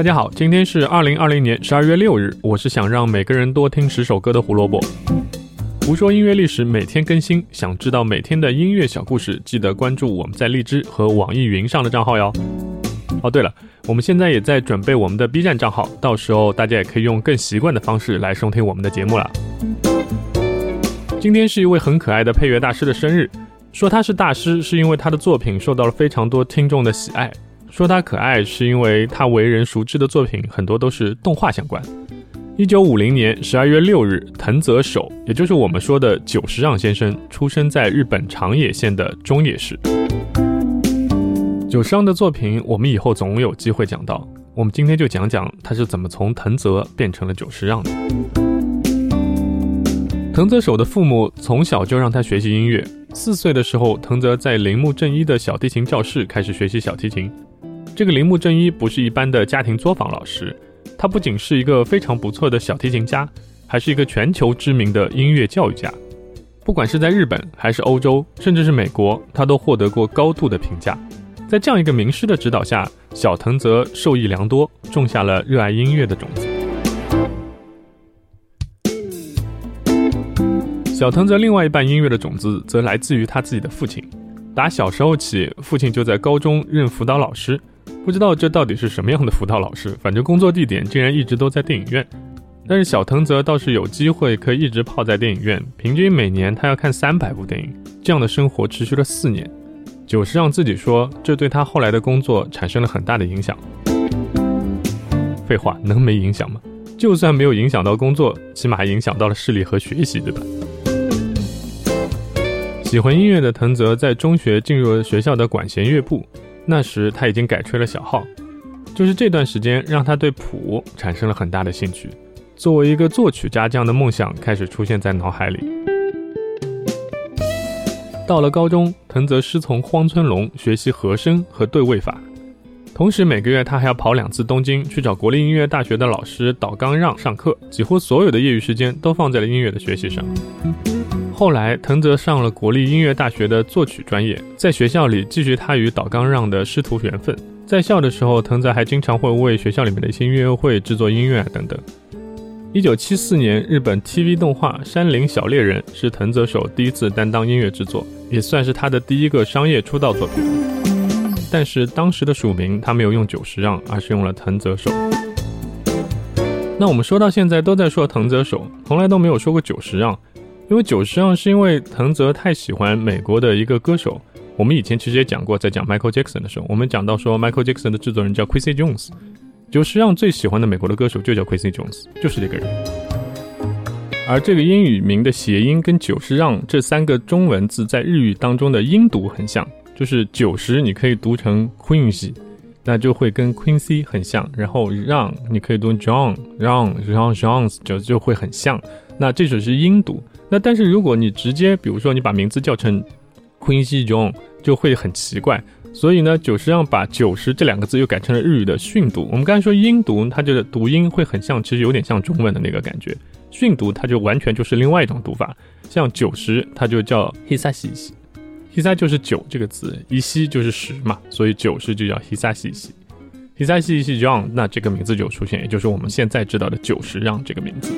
大家好，今天是二零二零年十二月六日，我是想让每个人多听十首歌的胡萝卜。胡说音乐历史每天更新，想知道每天的音乐小故事，记得关注我们在荔枝和网易云上的账号哟。哦，对了，我们现在也在准备我们的 B 站账号，到时候大家也可以用更习惯的方式来收听我们的节目了。今天是一位很可爱的配乐大师的生日，说他是大师，是因为他的作品受到了非常多听众的喜爱。说他可爱，是因为他为人熟知的作品很多都是动画相关。一九五零年十二月六日，藤泽守，也就是我们说的久石让先生，出生在日本长野县的中野市。久石让的作品，我们以后总有机会讲到。我们今天就讲讲他是怎么从藤泽变成了久石让的。藤泽守的父母从小就让他学习音乐。四岁的时候，藤泽在铃木正一的小提琴教室开始学习小提琴。这个铃木正一不是一般的家庭作坊老师，他不仅是一个非常不错的小提琴家，还是一个全球知名的音乐教育家。不管是在日本还是欧洲，甚至是美国，他都获得过高度的评价。在这样一个名师的指导下，小藤泽受益良多，种下了热爱音乐的种子。小藤泽另外一半音乐的种子，则来自于他自己的父亲。打小时候起，父亲就在高中任辅导老师。不知道这到底是什么样的辅导老师，反正工作地点竟然一直都在电影院。但是小藤泽倒是有机会可以一直泡在电影院，平均每年他要看三百部电影。这样的生活持续了四年，久石让自己说，这对他后来的工作产生了很大的影响。废话，能没影响吗？就算没有影响到工作，起码影响到了视力和学习，对吧？喜欢音乐的藤泽在中学进入了学校的管弦乐部。那时他已经改吹了小号，就是这段时间让他对谱产生了很大的兴趣。作为一个作曲家，这样的梦想开始出现在脑海里。到了高中，藤泽师从荒村龙学习和声和对位法，同时每个月他还要跑两次东京去找国立音乐大学的老师岛冈让上课，几乎所有的业余时间都放在了音乐的学习上。后来，藤泽上了国立音乐大学的作曲专业，在学校里继续他与岛冈让的师徒缘分。在校的时候，藤泽还经常会为学校里面的一些音乐会制作音乐等等。一九七四年，日本 TV 动画《山林小猎人》是藤泽守第一次担当音乐制作，也算是他的第一个商业出道作品。但是当时的署名他没有用久石让，而是用了藤泽守。那我们说到现在都在说藤泽守，从来都没有说过久石让。因为久石让是因为藤泽太喜欢美国的一个歌手，我们以前其实也讲过，在讲 Michael Jackson 的时候，我们讲到说 Michael Jackson 的制作人叫 Quincy Jones，久石让最喜欢的美国的歌手就叫 Quincy Jones，就是这个人。而这个英语名的谐音跟久石让这三个中文字在日语当中的音读很像，就是久石你可以读成 Quincy，那就会跟 Quincy 很像，然后让你可以读 John，让让 Johns 就就会很像，那这首是音读。那但是如果你直接，比如说你把名字叫成 Quincy John，就会很奇怪。所以呢，久石让把九十这两个字又改成了日语的训读。我们刚才说音读，它就是读音会很像，其实有点像中文的那个感觉。训读它就完全就是另外一种读法。像九十，它就叫 hisashi，hisa 就是九这个字，一西就是十嘛，所以九十就叫 hisashi，hisashi John，那这个名字就出现，也就是我们现在知道的久石让这个名字。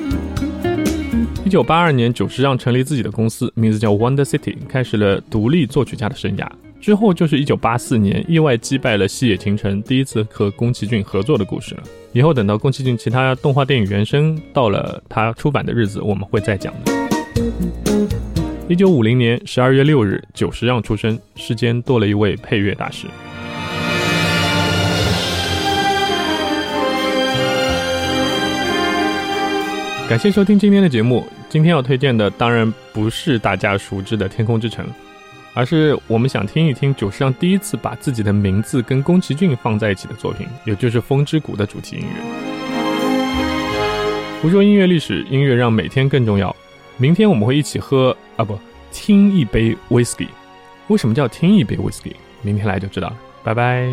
一九八二年，久石让成立自己的公司，名字叫 Wonder City，开始了独立作曲家的生涯。之后就是一九八四年，意外击败了西野晴臣，第一次和宫崎骏合作的故事了。以后等到宫崎骏其他动画电影原声到了他出版的日子，我们会再讲的。一九五零年十二月六日，久石让出生，世间多了一位配乐大师。感谢收听今天的节目。今天要推荐的当然不是大家熟知的《天空之城》，而是我们想听一听久石让第一次把自己的名字跟宫崎骏放在一起的作品，也就是《风之谷》的主题音乐。胡说音乐历史，音乐让每天更重要。明天我们会一起喝啊不，听一杯 whisky。为什么叫听一杯 whisky？明天来就知道了。拜拜。